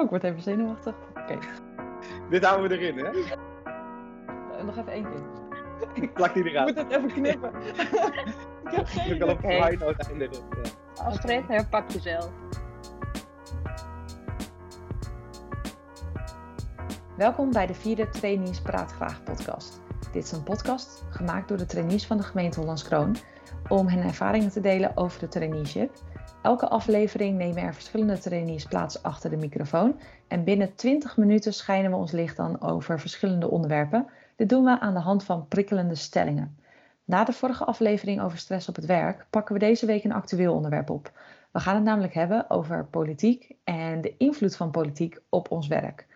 Oh, ik word even zenuwachtig. Oké. Dit houden we erin, hè? Uh, nog even één keer. Ik plak die eruit. Ik moet het even knippen. ik heb geen Ik wil een high note eindigen. Astrid, herpak jezelf. Welkom bij de vierde Trainees Praat Graag podcast. Dit is een podcast gemaakt door de trainees van de gemeente Hollands Kroon om hun ervaringen te delen over de traineeship. Elke aflevering nemen er verschillende trainees plaats achter de microfoon en binnen 20 minuten schijnen we ons licht dan over verschillende onderwerpen. Dit doen we aan de hand van prikkelende stellingen. Na de vorige aflevering over stress op het werk pakken we deze week een actueel onderwerp op. We gaan het namelijk hebben over politiek en de invloed van politiek op ons werk.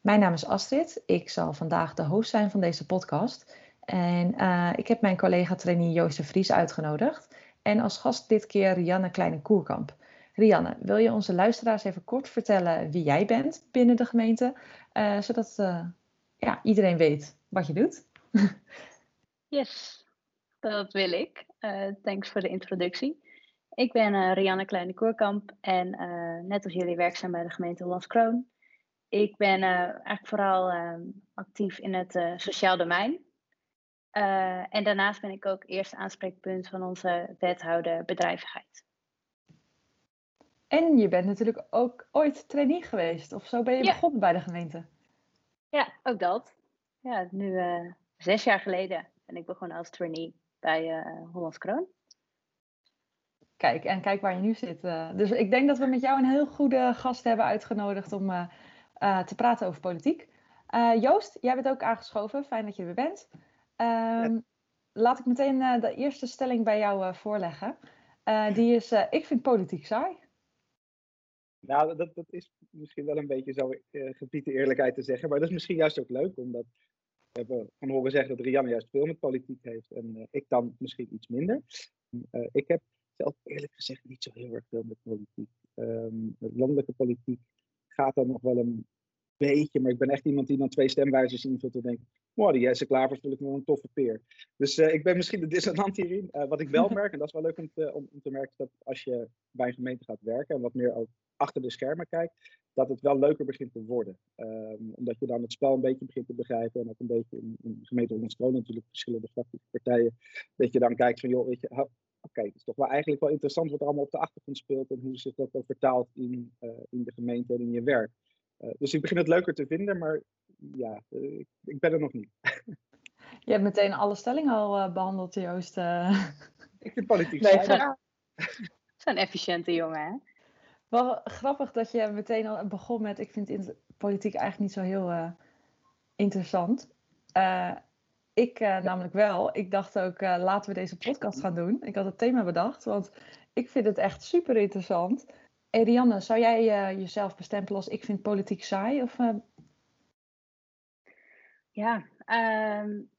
Mijn naam is Astrid. Ik zal vandaag de host zijn van deze podcast. En uh, ik heb mijn collega trainee Joost de Vries uitgenodigd. En als gast dit keer Rianne Kleine-Koerkamp. Rianne, wil je onze luisteraars even kort vertellen wie jij bent binnen de gemeente? Uh, zodat uh, ja, iedereen weet wat je doet. yes, dat wil ik. Uh, thanks voor de introductie. Ik ben Rianne Kleine-Koerkamp en net als jullie werkzaam bij de gemeente Hollands Kroon. Ik ben eigenlijk vooral uh, actief in het sociaal domein. En daarnaast ben ik ook eerste aanspreekpunt van onze wethouder bedrijvigheid. En je bent natuurlijk ook ooit trainee geweest, of zo ben je Ja. begonnen bij de gemeente. Ja, ook dat. Ja, nu eh, zes jaar geleden ben ik begonnen als trainee bij eh Hollands Kroon. Kijk, en kijk waar je nu zit. eh. dus ik denk dat we met jou een heel goede gast hebben uitgenodigd om eh, eh, te praten over politiek. Eh, Joost, jij bent ook aangeschoven. Fijn dat je er weer bent. Ehm, Laat ik meteen eh, de eerste stelling bij jou eh, voorleggen. Eh, die is, ik vind politiek saai. Nou, dat, dat is misschien wel een beetje zo uh, gebied de eerlijkheid te zeggen. Maar dat is misschien juist ook leuk, omdat we hebben van horen zeggen dat Rianne juist veel met politiek heeft. En uh, ik dan misschien iets minder. Uh, ik heb zelf eerlijk gezegd niet zo heel erg veel met politiek. Um, landelijke politiek gaat dan nog wel een beetje. Maar ik ben echt iemand die dan twee stemwijzers invult en denkt... Wow, die Jesse Klaver vind ik wel een toffe peer. Dus uh, ik ben misschien de dissonant hierin. Uh, wat ik wel merk, en dat is wel leuk om te, om, om te merken... dat als je bij een gemeente gaat werken en wat meer ook achter de schermen kijkt... dat het wel leuker begint te worden. Um, omdat je dan het spel een beetje begint te begrijpen... en ook een beetje in, de gemeente Hollandstroon natuurlijk... verschillende partijen... dat je dan kijkt van, joh, weet je... Oké, okay, het is toch wel eigenlijk wel interessant wat er allemaal op de achtergrond speelt... en hoe zich dat ook vertaalt in, uh, in de gemeente en in je werk. Uh, dus ik begin het leuker te vinden, maar ja, uh, ik, ik, ben er nog niet. Je hebt meteen alle stellingen al uh, behandeld, Joost. Ik vind politiek nee. Zo'n efficiënte jongen, hè? Wel grappig dat je meteen al begon met... ik vind politiek eigenlijk niet zo heel interessant. ik namelijk wel. Ik dacht ook, laten we deze podcast gaan doen. Ik had het thema bedacht, want ik vind het echt super interessant... Hey Rianne, zou jij uh, jezelf bestempelen als ik vind politiek saai? Of, uh... Ja, um,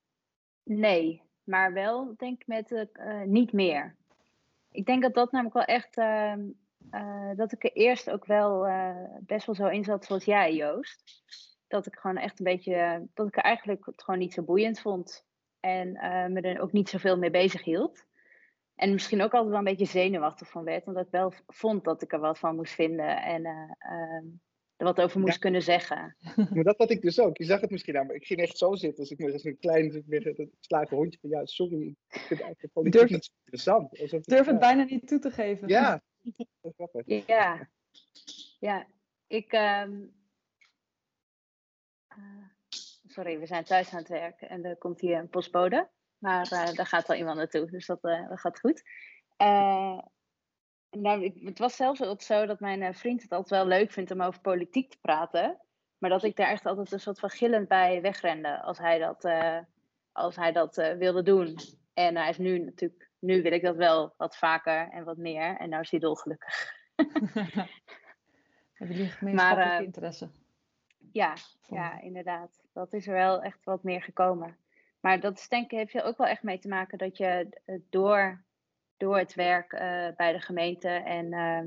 nee. Maar wel denk ik met uh, niet meer. Ik denk dat dat namelijk wel echt... dat ik er eerst ook wel best wel zo in zat zoals jij, Joost. Dat ik gewoon echt een beetje... Dat ik er eigenlijk het gewoon niet zo boeiend vond. En me er ook niet zoveel mee bezig hield. En misschien ook altijd wel een beetje zenuwachtig van werd. Omdat ik wel vond dat ik er wat van moest vinden. En uh, uh, er wat over moest ja. kunnen zeggen. Maar dat had ik dus ook. Je zag het misschien aan. Maar ik ging echt zo zitten. Als ik me als een klein slagen hondje van... Ja, sorry. Ik vind eigenlijk politiek durf, niet interessant. Alsof durf het bijna niet toe te geven. Ja. Ja. Ja. Ik... Um, uh, sorry, we zijn thuis aan het werken. En er komt hier een postbode. Maar uh, daar gaat wel iemand naartoe, dus dat, uh, dat gaat goed. Uh, nou, ik, het was zelfs ook zo dat mijn vriend het altijd wel leuk vindt om over politiek te praten. Maar dat ik daar echt altijd een soort van gillend bij wegrende als hij dat, als hij dat wilde doen. En hij is nu natuurlijk, nu wil ik dat wel wat vaker en wat meer. En nou is hij dolgelukkig. Hebben jullie gemeenschappelijke maar, interesse? Ja, ja, inderdaad. Dat is er wel echt wat meer gekomen. Maar dat is denk heeft ook wel echt mee te maken dat je door, door het werk uh, bij de gemeente en uh,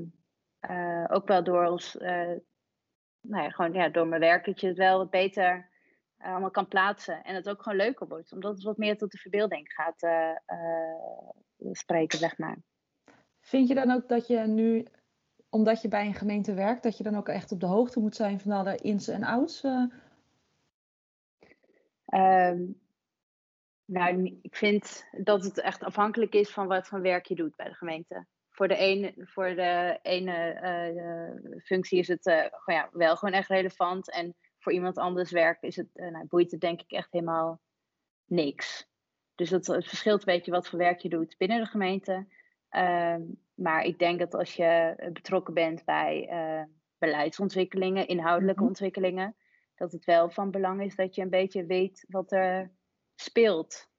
uh, ook wel door ons, nou ja, gewoon ja, door mijn werk, dat je het wel wat beter allemaal kan plaatsen. En het ook gewoon leuker wordt, omdat het wat meer tot de verbeelding gaat spreken, zeg maar. Vind je dan ook dat je nu omdat je bij een gemeente werkt, dat je dan ook echt op de hoogte moet zijn van alle ins en outs? Uh? Nou, ik vind dat het echt afhankelijk is van wat voor werk je doet bij de gemeente. Voor de ene, voor de ene uh, functie is het uh, ja, wel gewoon echt relevant. En voor iemand anders werk is het, nou, boeit het denk ik echt helemaal niks. Dus het, het verschilt een beetje wat voor werk je doet binnen de gemeente. Ehm, maar ik denk dat als je betrokken bent bij beleidsontwikkelingen, inhoudelijke mhm. ontwikkelingen, dat het wel van belang is dat je een beetje weet wat er speelt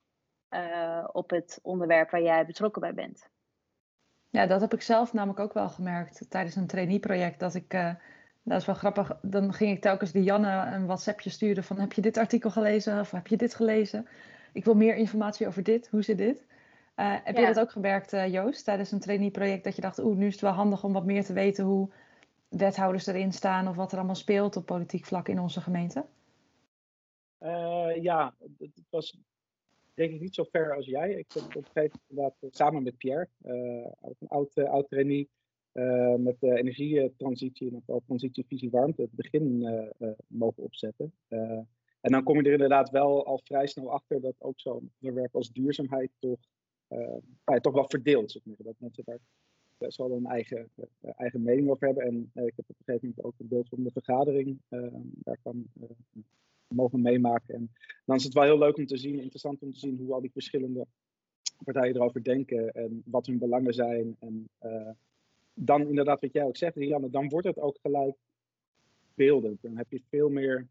uh, op het onderwerp waar jij betrokken bij bent. Ja, dat heb ik zelf namelijk ook wel gemerkt tijdens een traineeproject. Dat ik, uh, dat is wel grappig, dan ging ik telkens de Janne een WhatsAppje sturen van heb je dit artikel gelezen of heb je dit gelezen? Ik wil meer informatie over dit, hoe zit dit? Uh, heb je dat ook gemerkt, Joost, tijdens een traineeproject, dat je dacht, oeh, nu is het wel handig om wat meer te weten hoe wethouders erin staan of wat er allemaal speelt op politiek vlak in onze gemeente? Uh, ja, het was denk ik niet zo ver als jij. Ik heb op een gegeven moment samen met Pierre, ook een oud, oud trainee, met de energietransitie en ook transitievisie warmte, het begin mogen opzetten. en dan kom je er inderdaad wel al vrij snel achter dat ook zo'n onderwerp als duurzaamheid toch uh, ja, toch wel verdeeld. Zeg. Dat mensen daar best wel een eigen, uh, eigen mening over hebben. En uh, ik heb op een gegeven moment ook een beeld van de vergadering daarvan mogen meemaken. En dan is het wel heel leuk om te zien, interessant om te zien hoe al die verschillende partijen erover denken en wat hun belangen zijn. En dan inderdaad, wat jij ook zegt, Rianne, dan wordt het ook gelijk beeldend. Dan heb je veel meer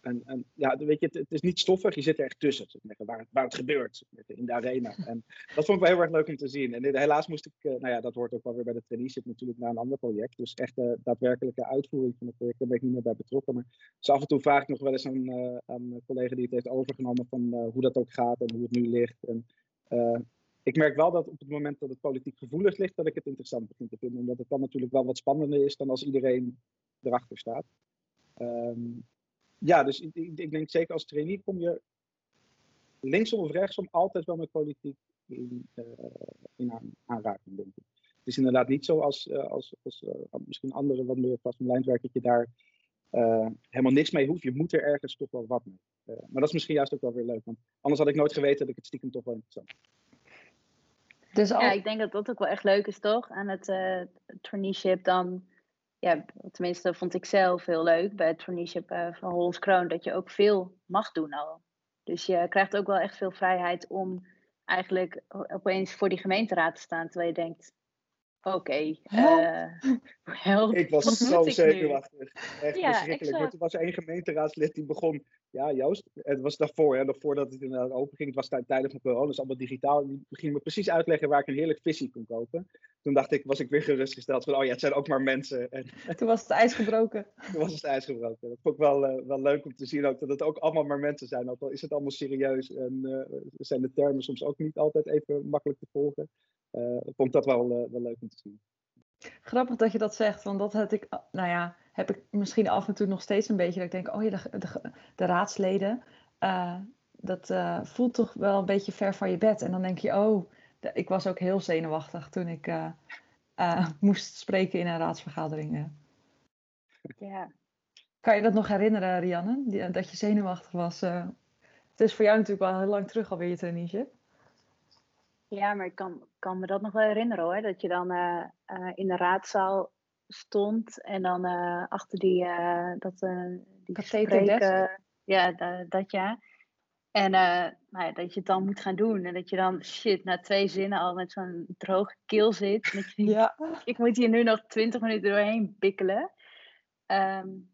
en, en ja, weet je, het, het, is niet stoffig, je zit er echt tussen, waar, waar het gebeurt in de arena. En dat vond ik wel heel erg leuk om te zien. En helaas moest ik, uh, nou ja, dat hoort ook wel weer bij de traineeship natuurlijk naar een ander project. Dus echt de daadwerkelijke uitvoering van het project, daar ben ik niet meer bij betrokken. Maar dus af en toe vraag ik nog wel eens aan, uh, aan een collega die het heeft overgenomen van uh, hoe dat ook gaat en hoe het nu ligt. En, ik merk wel dat op het moment dat het politiek gevoelig ligt, dat ik het interessant begin te vinden. Omdat het dan natuurlijk wel wat spannender is dan als iedereen erachter staat. Um, ja, dus ik, ik, denk zeker als trainee kom je linksom of rechtsom altijd wel met politiek in, uh, in aanraking, denk ik. Het is inderdaad niet zo als, uh, als, als uh, misschien andere wat meer vast lijntwerk dat je daar helemaal niks mee hoeft. Je moet er ergens toch wel wat mee. maar dat is misschien juist ook wel weer leuk, want anders had ik nooit geweten dat ik het stiekem toch wel interessant dus al... Ja, ik denk dat dat ook wel echt leuk is, toch? Aan het traineeship dan ja, tenminste vond ik zelf heel leuk bij het traineeship uh, van Hollands Kroon, dat je ook veel mag doen al. Dus je krijgt ook wel echt veel vrijheid om eigenlijk opeens voor die gemeenteraad te staan, terwijl je denkt, oké, okay, uh, Ik was zo zenuwachtig. Echt ja, verschrikkelijk. Maar toen was er één gemeenteraadslid die begon ja, Joost, het was daarvoor, hè, voordat het inderdaad open ging. Het was tijdens van corona, dus allemaal digitaal. Die ging me precies uitleggen waar ik een heerlijk visie kon kopen. Toen dacht ik, was ik weer gerustgesteld van, oh ja, het zijn ook maar mensen. En, toen was het ijs gebroken. Toen was het ijs gebroken. Dat vond ik wel, uh, wel leuk om te zien ook, dat het ook allemaal maar mensen zijn. Ook al is het allemaal serieus en uh, zijn de termen soms ook niet altijd even makkelijk te volgen. Uh, vond dat wel, wel leuk om te zien. Grappig dat je dat zegt, want dat had ik, nou ja, heb ik misschien af en toe nog steeds een beetje dat ik denk, oh ja, de, de, de raadsleden, uh, dat uh, voelt toch wel een beetje ver van je bed. En dan denk je, oh, de, ik was ook heel zenuwachtig toen ik uh, moest spreken in een raadsvergadering. Ja. Kan je dat nog herinneren, Rianne, dat je zenuwachtig was? het is voor jou natuurlijk wel heel lang terug alweer je traineeship. Ja, maar ik kan, kan me dat nog wel herinneren hoor. Dat je dan in de raadzaal stond. En dan uh, achter die, dat, die spreken, ja, dat ja. En nou ja, dat je het dan moet gaan doen. En dat je dan, shit, na twee zinnen al met zo'n droge keel zit. Met je, ja. Ik moet hier nu nog twintig minuten doorheen bikkelen. Um,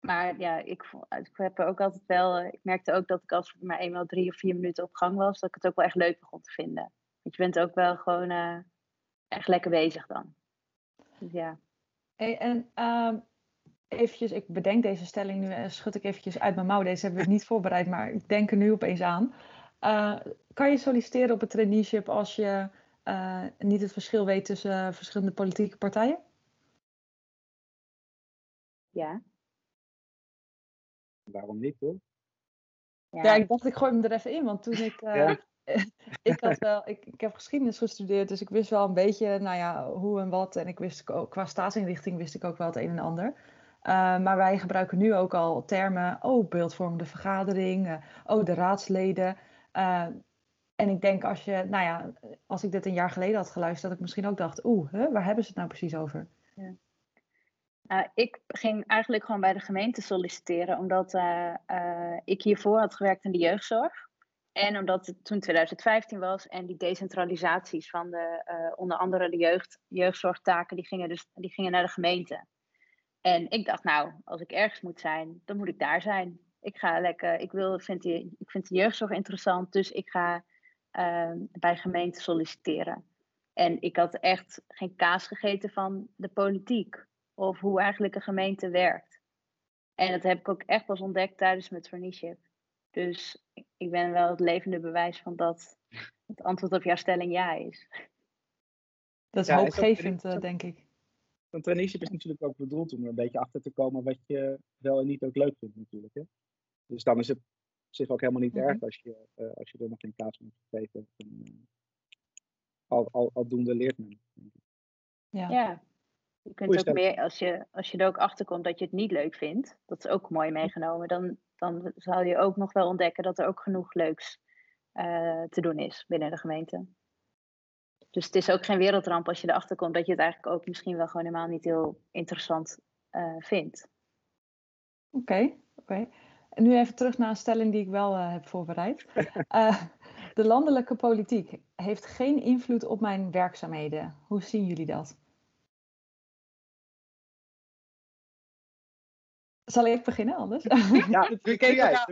maar ja, ik, ik heb er ook altijd wel. Ik merkte ook dat ik als ik maar eenmaal drie of vier minuten op gang was, dat ik het ook wel echt leuk begon te vinden. Want je bent ook wel gewoon echt lekker bezig dan. Dus ja. Hey, en uh, eventjes, ik bedenk deze stelling nu en schud ik eventjes uit mijn mouw. Deze hebben we niet voorbereid, maar ik denk er nu opeens aan. Uh, kan je solliciteren op het traineeship als je uh, niet het verschil weet tussen verschillende politieke partijen? Ja. Waarom niet, hoor? Ja. ja. ik dacht ik gooi hem er even in, want toen ik, uh, ja. ik, had wel, ik, ik heb geschiedenis gestudeerd, dus ik wist wel een beetje nou ja, hoe en wat. En ik wist ook, qua staatsinrichting wist ik ook wel het een en ander. Uh, maar wij gebruiken nu ook al termen, oh, beeldvormende vergadering, uh, oh, de raadsleden. Uh, en ik denk als je, nou ja, als ik dit een jaar geleden had geluisterd, dat ik misschien ook dacht, oeh, waar hebben ze het nou precies over? Ja. Uh, ik ging eigenlijk gewoon bij de gemeente solliciteren, omdat ik hiervoor had gewerkt in de jeugdzorg. En omdat het toen 2015 was en die decentralisaties van de, onder andere de jeugd, jeugdzorgtaken, die gingen, dus, die gingen naar de gemeente. En ik dacht, nou, als ik ergens moet zijn, dan moet ik daar zijn. Ik ga lekker, ik, wil, vind, ik vind de jeugdzorg interessant, dus ik ga ehm, bij gemeente solliciteren. En ik had echt geen kaas gegeten van de politiek of hoe eigenlijk een gemeente werkt. En dat heb ik ook echt pas ontdekt tijdens mijn traineeship. Dus ik ben wel het levende bewijs van dat het antwoord op jouw stelling ja is. Dat is ja, hoopgevend, eh, denk ik. Een traineeship is natuurlijk ook bedoeld om er een beetje achter te komen wat je wel en niet ook leuk vindt natuurlijk. Hè? Dus dan is het op zich ook helemaal niet mhm. erg als je, uh, als je er nog geen kaas moet geven. Uh, al, al, aldoende leert men. Ja. ja. Je kunt ook meer, als je, als je er ook achter komt dat je het niet leuk vindt, dat is ook mooi meegenomen, dan, dan zal je ook nog wel ontdekken dat er ook genoeg leuks uh, te doen is binnen de gemeente. Dus het is ook geen wereldramp als je erachter komt dat je het eigenlijk ook misschien wel gewoon helemaal niet heel interessant uh, vindt. Oké, okay, oké. Okay. En nu even terug naar een stelling die ik wel uh, heb voorbereid. uh, de landelijke politiek heeft geen invloed op mijn werkzaamheden. Hoe zien jullie dat? Zal ik beginnen anders? Ja, ik, jij.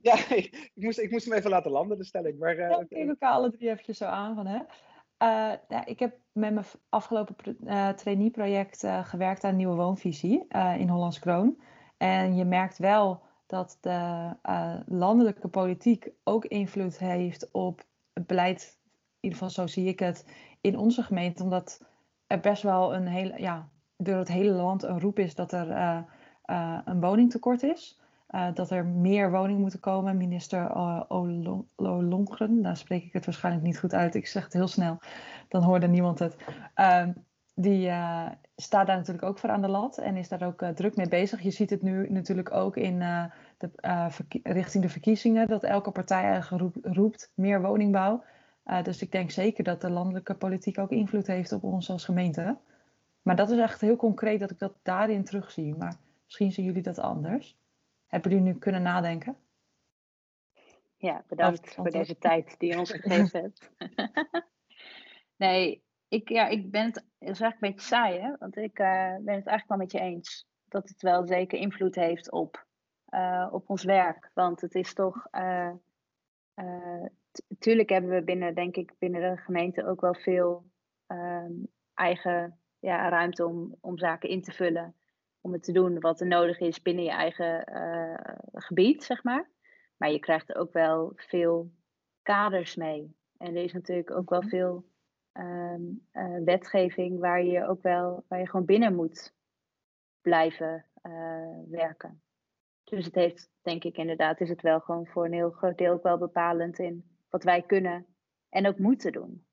ja ik, moest, ik moest hem even laten landen, de stelling. Maar, uh, ja, ik keek elkaar alle drie eventjes zo aan. Van, hè? Uh, ja, ik heb met mijn afgelopen uh, traineeproject uh, gewerkt aan een nieuwe woonvisie in Hollands Kroon. En je merkt wel dat de landelijke politiek ook invloed heeft op het beleid. In ieder geval zo zie ik het in onze gemeente. Omdat er best wel een hele, ja, door het hele land een roep is dat er uh, een woningtekort is. Uh, dat er meer woningen moeten komen. Minister uh, Olongren, daar spreek ik het waarschijnlijk niet goed uit. Ik zeg het heel snel, dan hoorde niemand het. Uh, die staat daar natuurlijk ook voor aan de lat en is daar ook druk mee bezig. Je ziet het nu natuurlijk ook in de, richting de verkiezingen, dat elke partij eigenlijk roept meer woningbouw. dus ik denk zeker dat de landelijke politiek ook invloed heeft op ons als gemeente. Maar dat is echt heel concreet dat ik dat daarin terugzie. Maar Misschien zien jullie dat anders. Hebben jullie nu kunnen nadenken? Ja, bedankt voor deze tijd die je ons gegeven hebt. nee, ik, ja, ik ben het, het is eigenlijk een beetje saai, hè? want ik uh, ben het eigenlijk wel met je eens. Dat het wel zeker invloed heeft op, uh, op ons werk. Want het is toch, uh, tuurlijk hebben we binnen, denk ik, binnen de gemeente ook wel veel ehm, eigen ja, ruimte om, om zaken in te vullen om het te doen wat er nodig is binnen je eigen uh, gebied, zeg maar. Maar je krijgt ook wel veel kaders mee. En er is natuurlijk ook wel veel um, uh, wetgeving waar je ook wel, waar je gewoon binnen moet blijven uh, werken. Dus het heeft, denk ik inderdaad, is het wel gewoon voor een heel groot deel ook wel bepalend in wat wij kunnen en ook moeten doen.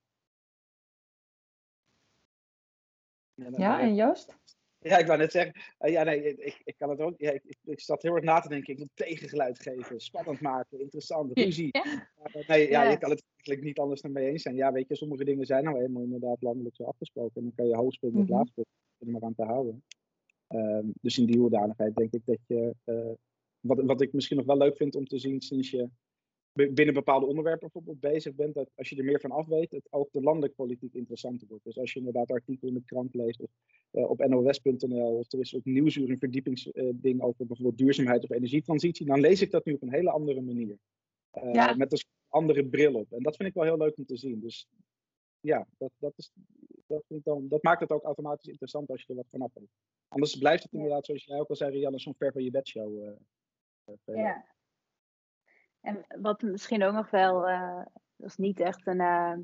Ja, en Joost? Ja, ik wou net zeggen. Uh, ja, nee, ik, ik kan het ook. Ja, ik, ik zat heel erg na te denken. Ik wil tegengeluid geven, spannend maken, interessant, ruzie. Ja. Uh, nee, ja, ja, je kan het eigenlijk niet anders dan mee eens zijn. Ja, weet je, sommige dingen zijn nou helemaal inderdaad landelijk zo afgesproken. En dan kan je hoogspelen met mm -hmm. er maar aan te houden. Um, dus in die hoedanigheid denk ik dat je. Uh, wat, wat ik misschien nog wel leuk vind om te zien sinds je binnen bepaalde onderwerpen bijvoorbeeld bezig bent, dat als je er meer van af weet, het ook de landelijke politiek interessanter wordt. Dus als je inderdaad artikelen in de krant leest of uh, op nos.nl of er is ook nieuwsuur een verdiepingsding uh, over bijvoorbeeld duurzaamheid of energietransitie, dan lees ik dat nu op een hele andere manier. Uh, ja. Met een andere bril op. En dat vind ik wel heel leuk om te zien. Dus ja, dat, dat, is, dat, vind ik dan, dat maakt het ook automatisch interessant als je er wat van af weet. Anders blijft het inderdaad, zoals jij ook al zei, Rianne, zo'n ver van je bedshow. ja. En wat misschien ook nog wel, uh, dat is niet echt een, uh,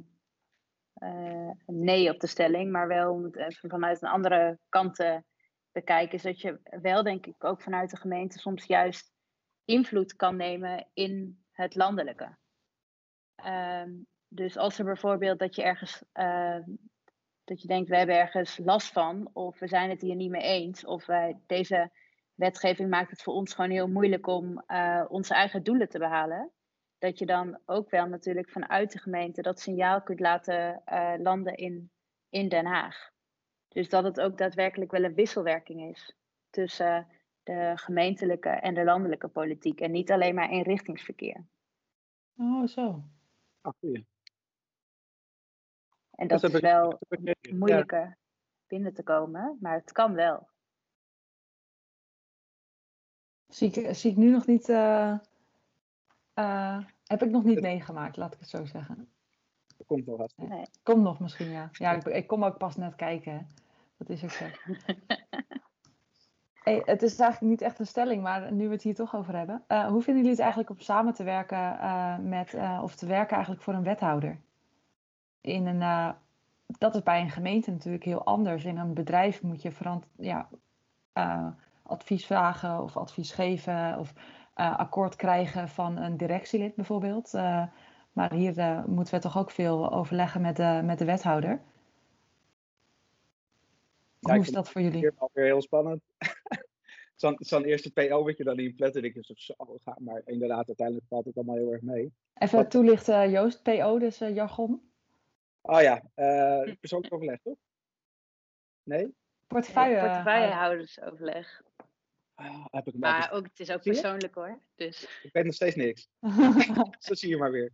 uh, nee op de stelling, maar wel om het vanuit een andere kant te bekijken, is dat je wel, denk ik, ook vanuit de gemeente soms juist invloed kan nemen in het landelijke. Ehm, dus als er bijvoorbeeld dat je ergens ehm, dat je denkt, we hebben ergens last van, of we zijn het hier niet mee eens, of wij, deze wetgeving maakt het voor ons gewoon heel moeilijk om uh, onze eigen doelen te behalen. Dat je dan ook wel natuurlijk vanuit de gemeente dat signaal kunt laten uh, landen in, in Den Haag. Dus dat het ook daadwerkelijk wel een wisselwerking is tussen de gemeentelijke en de landelijke politiek. En niet alleen maar eenrichtingsverkeer. Oh, zo. Ah, goeie. En dat, is wel moeilijker binnen te komen, maar het kan wel. Zie ik, zie ik nu nog niet. Uh, uh, heb ik nog niet meegemaakt, laat ik het zo zeggen. Komt nog wat. Nee. Komt nog misschien, ja. Ja, ik, ik kom ook pas net kijken. Dat is ook zo. hey, het is eigenlijk niet echt een stelling, maar nu we het hier toch over hebben. Uh, hoe vinden jullie het eigenlijk om samen te werken met, of te werken eigenlijk voor een wethouder? in een, uh, dat is bij een gemeente natuurlijk heel anders. In een bedrijf moet je verant ja, uh, advies vragen of advies geven of uh, akkoord krijgen van een directielid bijvoorbeeld. maar hier moeten we toch ook veel overleggen met de, met de wethouder. Ja, Hoe is dat voor jullie? Alweer heel spannend. Zo'n zo eerste PO wat je dan in plannen, denk je zo, ga maar inderdaad, uiteindelijk valt het allemaal heel erg mee. Even Wat... toelichten, Joost, PO, dus jargon. Oh ja, persoonlijk overleg, toch? Nee? Portefeuille, portefeuillehoudersoverleg. Ah, heb ik maar ook, het is ook persoonlijk hoor. Dus. Ik weet nog steeds niks. Zo zie je maar weer.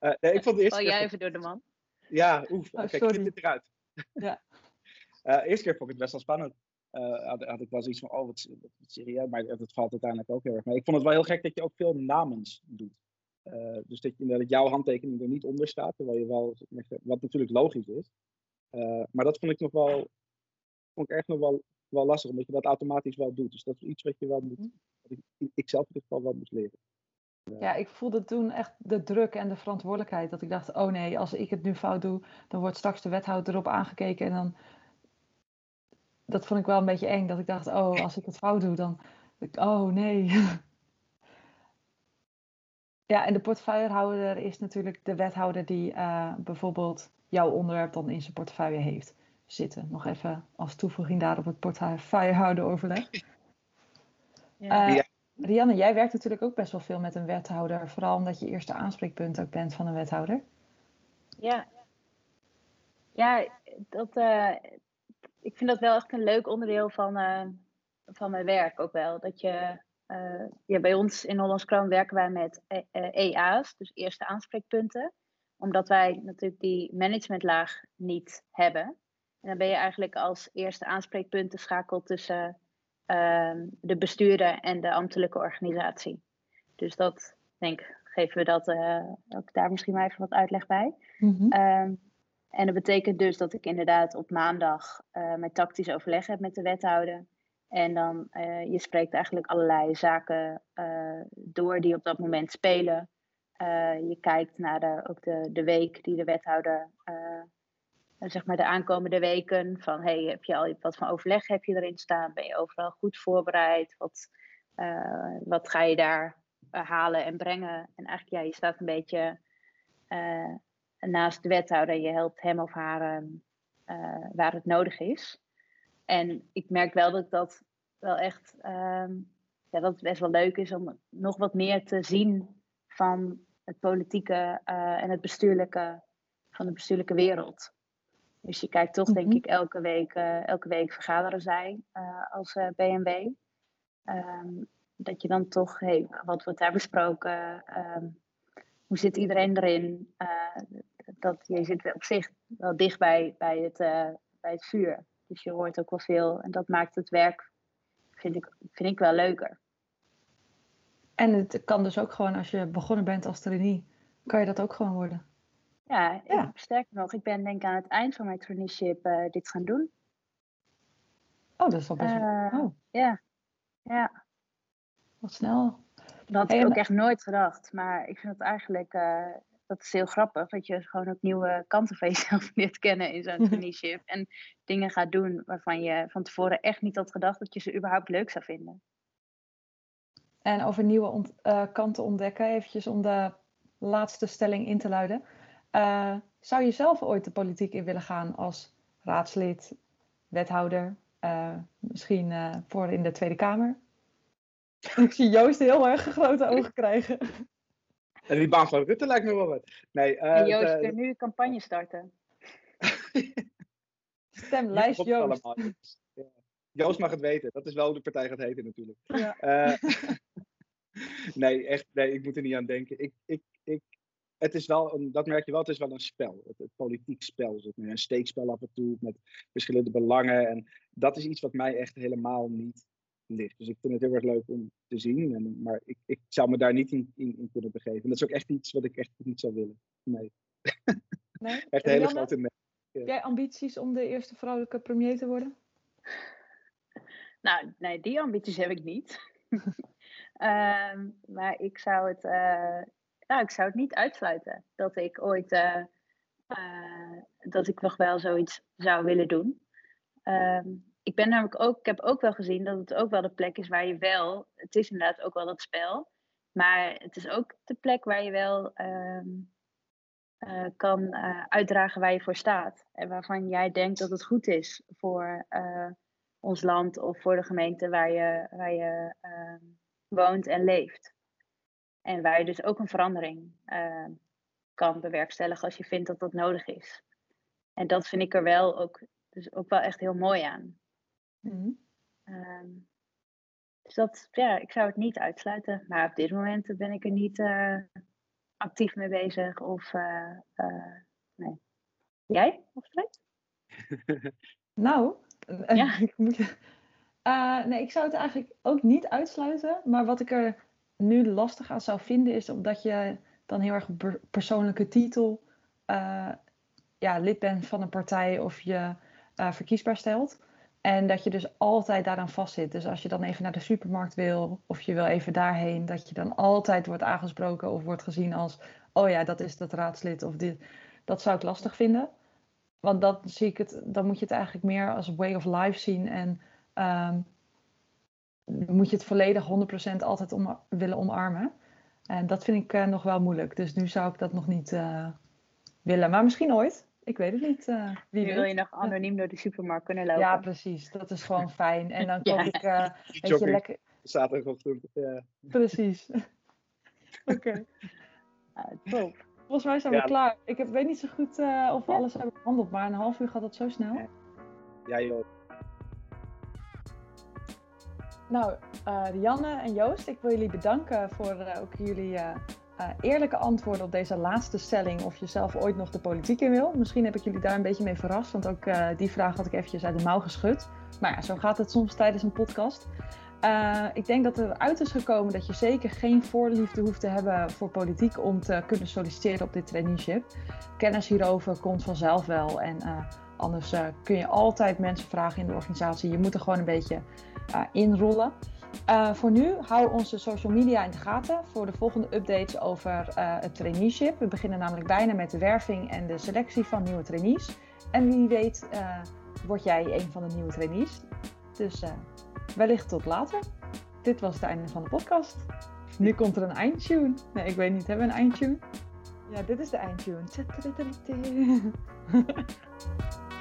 Uh, nee, ik vond de eerste Val jij even door de man? Ja, oef. Oh, kijk, knip dit eruit. ja. Uh, eerste keer vond ik het best wel spannend. Uh, had, had, ik wel zoiets van, oh wat, wat serieus, maar het valt uiteindelijk ook heel erg mee. Ik vond het wel heel gek dat je ook veel namens doet. Uh, dus dat, dat jouw handtekening er niet onder staat, terwijl je wel, wat natuurlijk logisch is. Uh, maar dat vond ik nog wel, vond ik echt nog wel, wel lastig, omdat je dat automatisch wel doet. Dus dat is iets wat je wel moet, wat ik, ik zelf in ieder geval wel moest leren. Ja, ik voelde toen echt de druk en de verantwoordelijkheid. Dat ik dacht, oh nee, als ik het nu fout doe, dan wordt straks de wethouder erop aangekeken. En dan, dat vond ik wel een beetje eng. Dat ik dacht, oh, als ik het fout doe, dan, oh nee. Ja, en de portefeuillehouder is natuurlijk de wethouder die uh, bijvoorbeeld jouw onderwerp dan in zijn portefeuille heeft zitten. Nog even als toevoeging daarop het portefeuillehouderoverleg. Ja. Uh, Rianne, jij werkt natuurlijk ook best wel veel met een wethouder. Vooral omdat je eerste aanspreekpunt ook bent van een wethouder. Ja, ja dat, uh, ik vind dat wel echt een leuk onderdeel van, van mijn werk ook wel. Dat je uh, ja, bij ons in Hollands Kroon werken wij met EA's, e dus eerste aanspreekpunten. Omdat wij natuurlijk die managementlaag niet hebben. En dan ben je eigenlijk als eerste aanspreekpunt de schakel tussen uh, de bestuurder en de ambtelijke organisatie. Dus dat, denk ik, geven we dat, uh, ook daar misschien maar even wat uitleg bij. Mm -hmm. um, en dat betekent dus dat ik inderdaad op maandag uh, mijn tactisch overleg heb met de wethouder. En dan, uh, je spreekt eigenlijk allerlei zaken door die op dat moment spelen. Je kijkt naar de, ook de, de week die de wethouder, zeg maar de aankomende weken, van hey, heb je al wat van overleg heb je erin staan? Ben je overal goed voorbereid? Wat, wat ga je daar halen en brengen? En eigenlijk, ja, je staat een beetje naast de wethouder. Je helpt hem of haar waar het nodig is. En ik merk wel dat dat wel echt, um, ja, dat het best wel leuk is om nog wat meer te zien van het politieke en het bestuurlijke, van de bestuurlijke wereld. Dus je kijkt toch, denk mhm. ik, elke week, uh, elke week vergaderen zij uh, als BMW. Um, ehm, dat je dan toch, hey, wat wordt daar besproken? Um, hoe zit iedereen erin? dat je zit op zich wel dicht bij, bij, het, bij het vuur. Dus je hoort ook wel veel. En dat maakt het werk, vind ik, vind ik wel leuker. En het kan dus ook gewoon, als je begonnen bent als trainee, kan je dat ook gewoon worden. Ja, ja. sterker nog, ik ben denk ik aan het eind van mijn traineeship uh, dit gaan doen. Oh, dat is al best wel... Uh, oh. Ja, ja. Wat snel. Dat had ik ook echt nooit gedacht. Maar ik vind het eigenlijk uh, dat is heel grappig. Dat je gewoon ook nieuwe kanten van jezelf leert kennen in zo'n traineeship. en dingen gaat doen waarvan je van tevoren echt niet had gedacht dat je ze überhaupt leuk zou vinden. En over nieuwe ont uh, kanten ontdekken, eventjes om de laatste stelling in te luiden. Uh, zou je zelf ooit de politiek in willen gaan als raadslid, wethouder, uh, misschien uh, voor in de Tweede Kamer? Ik zie Joost heel erg grote ogen krijgen. En die baan van Rutte lijkt me wel wat. Nee, en Joost kan nu een campagne starten. Stemlijst Joost. Ja. Joost mag het weten. Dat is wel hoe de partij gaat heten natuurlijk. Ja. nee, echt, nee, ik moet er niet aan denken. Ik, ik, ik, het is wel een, dat merk je wel, het is wel een spel. Het, het politiek spel. Dus een steekspel af en toe met verschillende belangen. En dat is iets wat mij echt helemaal niet ligt. Dus ik vind het heel erg leuk om te zien. En, maar ik, ik zou me daar niet in, in, in, kunnen begeven. En dat is ook echt iets wat ik echt niet zou willen. Nee. nee? echt een hele grote nee. Heb jij ambities om de eerste vrouwelijke premier te worden? Nou, nee, die ambities heb ik niet. Ehm, maar ik zou het, uh, nou, ik zou het niet uitsluiten dat ik ooit, uh, uh, dat ik nog wel zoiets zou willen doen. Um, ik ben namelijk ook, ik heb ook wel gezien dat het ook wel de plek is waar je wel, het is inderdaad ook wel dat spel, maar het is ook de plek waar je wel um, uh, kan uitdragen waar je voor staat. En waarvan jij denkt dat het goed is voor ons land of voor de gemeente waar je, waar je ehm, woont en leeft. En waar je dus ook een verandering kan bewerkstelligen als je vindt dat dat nodig is. En dat vind ik er wel ook, dus ook wel echt heel mooi aan. Mm. Um, dus dat, ja, ik zou het niet uitsluiten. Maar op dit moment ben ik er niet uh, actief mee bezig. Of, uh, uh, nee. Jij, of nou, ja. ik moet... nee, ik zou het eigenlijk ook niet uitsluiten. Maar wat ik er nu lastig aan zou vinden is omdat je dan heel erg persoonlijke titel ja, lid bent van een partij of je verkiesbaar stelt. En dat je dus altijd daaraan vastzit. Dus als je dan even naar de supermarkt wil, of je wil even daarheen, dat je dan altijd wordt aangesproken of wordt gezien als: oh ja, dat is dat raadslid of dit. Dat zou ik lastig vinden. Want dan zie ik het, dan moet je het eigenlijk meer als way of life zien. En um, moet je het volledig 100% altijd om, willen omarmen. En dat vind ik uh, nog wel moeilijk. Dus nu zou ik dat nog niet uh, willen. Maar misschien ooit. Ik weet het niet. Uh, wie wil je nog anoniem door de supermarkt kunnen lopen? Ja, precies. Dat is gewoon fijn. En dan koop ik uh, weet je, lekker... Zaterdagochtend, ja. Precies. Oké. Okay. Volgens mij zijn we klaar. Ik heb, weet niet zo goed uh, of we alles hebben behandeld, maar een half uur gaat dat zo snel. Ja, joh. Nou, uh, Rianne en Joost, ik wil jullie bedanken voor uh, ook jullie uh, eerlijke antwoorden op deze laatste stelling of je zelf ooit nog de politiek in wil. Misschien heb ik jullie daar een beetje mee verrast, want ook die vraag had ik eventjes uit de mouw geschud. Maar ja, zo gaat het soms tijdens een podcast. Ik denk dat er uit is gekomen dat je zeker geen voorliefde hoeft te hebben voor politiek om te kunnen solliciteren op dit traineeship. Kennis hierover komt vanzelf wel en anders kun je altijd mensen vragen in de organisatie. Je moet er gewoon een beetje inrollen. Uh, voor nu hou onze social media in de gaten voor de volgende updates over uh, het traineeship. We beginnen namelijk bijna met de werving en de selectie van nieuwe trainees. En wie weet uh, word jij een van de nieuwe trainees. Dus wellicht tot later. Dit was het einde van de podcast. Nu komt er een eindtune. Nee, ik weet niet. Hebben we een eindtune? Ja, dit is de eindtune.